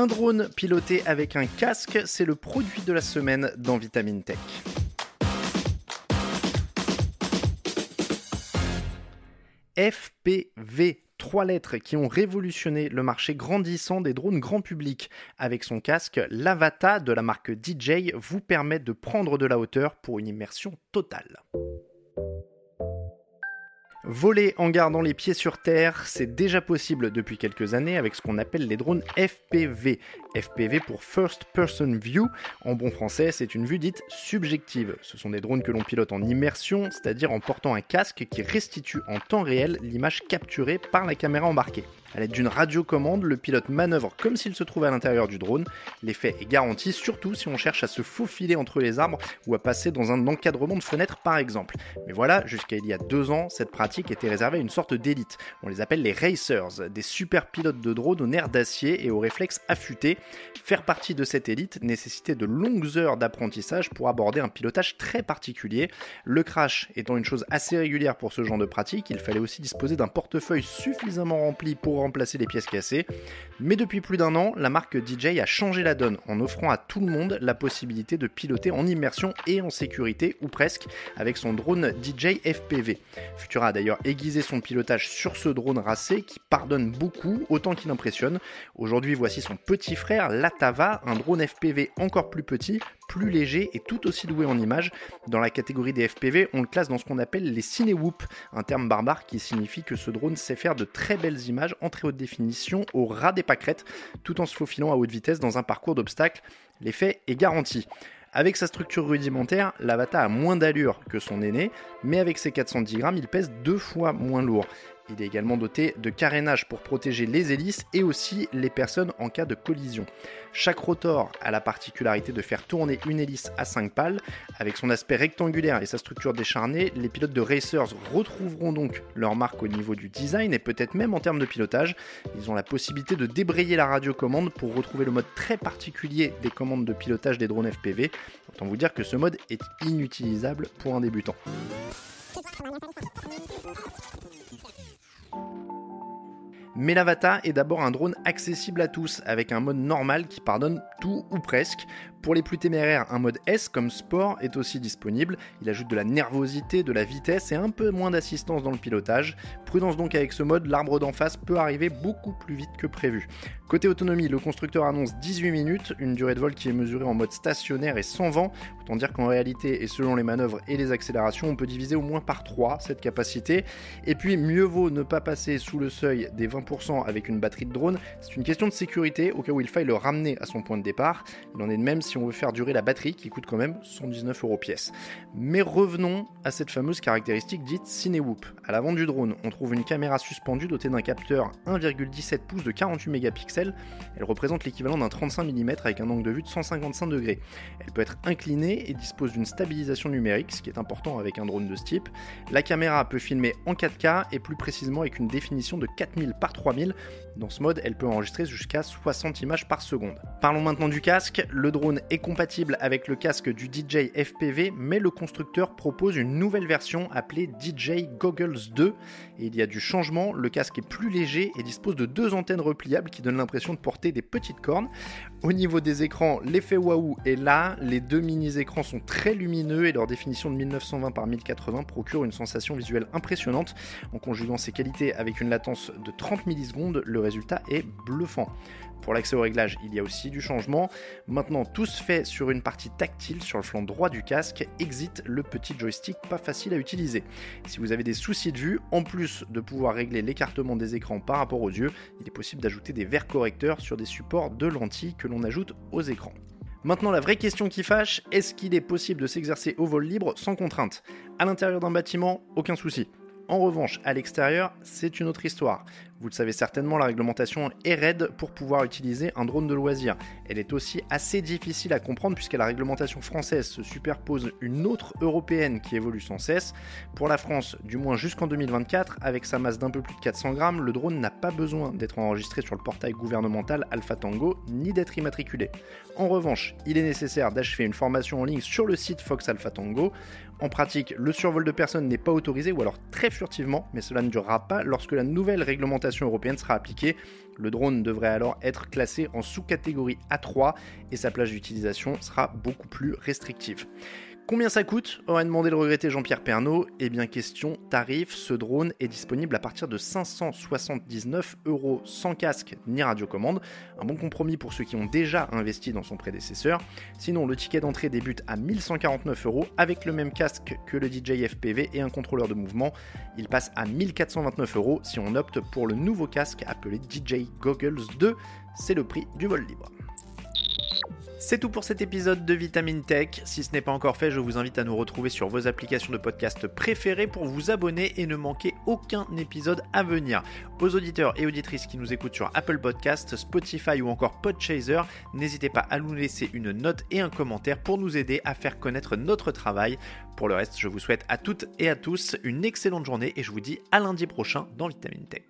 Un drone piloté avec un casque, c'est le produit de la semaine dans Vitamine Tech. FPV trois lettres qui ont révolutionné le marché grandissant des drones grand public. Avec son casque, l'Avata de la marque DJ vous permet de prendre de la hauteur pour une immersion totale. Voler en gardant les pieds sur terre, c'est déjà possible depuis quelques années avec ce qu'on appelle les drones FPV. FPV pour First Person View. En bon français, c'est une vue dite subjective. Ce sont des drones que l'on pilote en immersion, c'est-à-dire en portant un casque qui restitue en temps réel l'image capturée par la caméra embarquée. À l'aide d'une radiocommande, le pilote manœuvre comme s'il se trouvait à l'intérieur du drone. L'effet est garanti, surtout si on cherche à se faufiler entre les arbres ou à passer dans un encadrement de fenêtre par exemple. Mais voilà, jusqu'à il y a deux ans, cette pratique était réservée à une sorte d'élite. On les appelle les racers, des super pilotes de drone aux nerfs d'acier et aux réflexes affûtés. Faire partie de cette élite nécessitait de longues heures d'apprentissage pour aborder un pilotage très particulier. Le crash étant une chose assez régulière pour ce genre de pratique, il fallait aussi disposer d'un portefeuille suffisamment rempli pour remplacer les pièces cassées. Mais depuis plus d'un an, la marque DJ a changé la donne en offrant à tout le monde la possibilité de piloter en immersion et en sécurité, ou presque, avec son drone DJ FPV. Futura a d'ailleurs aiguisé son pilotage sur ce drone racé qui pardonne beaucoup autant qu'il impressionne. Aujourd'hui, voici son petit frère, l'Atava, un drone FPV encore plus petit, plus léger et tout aussi doué en images. Dans la catégorie des FPV, on le classe dans ce qu'on appelle les ciné-whoop, un terme barbare qui signifie que ce drone sait faire de très belles images en très haute définition au ras des pâquerettes, tout en se faufilant à haute vitesse dans un parcours d'obstacles. L'effet est garanti. Avec sa structure rudimentaire, l'Avata a moins d'allure que son aîné, mais avec ses 410 grammes, il pèse deux fois moins lourd. Il est également doté de carénage pour protéger les hélices et aussi les personnes en cas de collision. Chaque rotor a la particularité de faire tourner une hélice à 5 pales. Avec son aspect rectangulaire et sa structure décharnée, les pilotes de racers retrouveront donc leur marque au niveau du design et peut-être même en termes de pilotage. Ils ont la possibilité de débrayer la radiocommande pour retrouver le mode très particulier des commandes de pilotage des drones FPV. Autant vous dire que ce mode est inutilisable pour un débutant. Mais l'Avata est d'abord un drone accessible à tous, avec un mode normal qui pardonne tout ou presque. Pour les plus téméraires, un mode S comme sport est aussi disponible. Il ajoute de la nervosité, de la vitesse et un peu moins d'assistance dans le pilotage. Prudence donc avec ce mode, l'arbre d'en face peut arriver beaucoup plus vite que prévu. Côté autonomie, le constructeur annonce 18 minutes, une durée de vol qui est mesurée en mode stationnaire et sans vent. Autant dire qu'en réalité, et selon les manœuvres et les accélérations, on peut diviser au moins par 3 cette capacité. Et puis, mieux vaut ne pas passer sous le seuil des 20% avec une batterie de drone. C'est une question de sécurité au cas où il faille le ramener à son point de départ. Il en est de même si on veut faire durer la batterie qui coûte quand même 119 euros pièce. Mais revenons à cette fameuse caractéristique dite Cinewhoop. À l'avant du drone, on trouve une caméra suspendue dotée d'un capteur 1,17 pouces de 48 mégapixels. Elle représente l'équivalent d'un 35 mm avec un angle de vue de 155 degrés. Elle peut être inclinée et dispose d'une stabilisation numérique, ce qui est important avec un drone de ce type. La caméra peut filmer en 4K et plus précisément avec une définition de 4000 par 3000. Dans ce mode, elle peut enregistrer jusqu'à 60 images par seconde. Parlons maintenant du casque. Le drone est compatible avec le casque du DJ FPV, mais le constructeur propose une nouvelle version appelée DJ Goggles 2. Et il y a du changement, le casque est plus léger et dispose de deux antennes repliables qui donnent l'impression de porter des petites cornes. Au niveau des écrans, l'effet waouh est là, les deux mini-écrans sont très lumineux et leur définition de 1920 par 1080 procure une sensation visuelle impressionnante. En conjuguant ces qualités avec une latence de 30 millisecondes, le résultat est bluffant. Pour l'accès au réglage, il y a aussi du changement. Maintenant, tout fait sur une partie tactile sur le flanc droit du casque. Exit le petit joystick pas facile à utiliser. Si vous avez des soucis de vue, en plus de pouvoir régler l'écartement des écrans par rapport aux yeux, il est possible d'ajouter des verres correcteurs sur des supports de lentilles que l'on ajoute aux écrans. Maintenant, la vraie question qui fâche, est-ce qu'il est possible de s'exercer au vol libre sans contrainte? À l'intérieur d'un bâtiment, aucun souci. En revanche, à l'extérieur, c'est une autre histoire. Vous le savez certainement, la réglementation est raide pour pouvoir utiliser un drone de loisir. Elle est aussi assez difficile à comprendre puisque la réglementation française se superpose une autre européenne qui évolue sans cesse. Pour la France, du moins jusqu'en 2024, avec sa masse d'un peu plus de 400 grammes, le drone n'a pas besoin d'être enregistré sur le portail gouvernemental Alpha Tango ni d'être immatriculé. En revanche, il est nécessaire d'achever une formation en ligne sur le site Fox Alpha Tango. En pratique, le survol de personnes n'est pas autorisé ou alors très furtivement, mais cela ne durera pas lorsque la nouvelle réglementation européenne sera appliquée. Le drone devrait alors être classé en sous-catégorie A3 et sa plage d'utilisation sera beaucoup plus restrictive. Combien ça coûte aurait demandé le regretté Jean-Pierre Pernaud. Eh bien, question tarif, ce drone est disponible à partir de 579 euros sans casque ni radiocommande. Un bon compromis pour ceux qui ont déjà investi dans son prédécesseur. Sinon, le ticket d'entrée débute à 1149 euros avec le même casque que le DJI FPV et un contrôleur de mouvement. Il passe à 1429 euros si on opte pour le nouveau casque appelé DJI Goggles 2. C'est le prix du vol libre. C'est tout pour cet épisode de Vitamine Tech. Si ce n'est pas encore fait, je vous invite à nous retrouver sur vos applications de podcast préférées pour vous abonner et ne manquer aucun épisode à venir. Aux auditeurs et auditrices qui nous écoutent sur Apple Podcast, Spotify ou encore Podchaser, n'hésitez pas à nous laisser une note et un commentaire pour nous aider à faire connaître notre travail. Pour le reste, je vous souhaite à toutes et à tous une excellente journée et je vous dis à lundi prochain dans Vitamine Tech.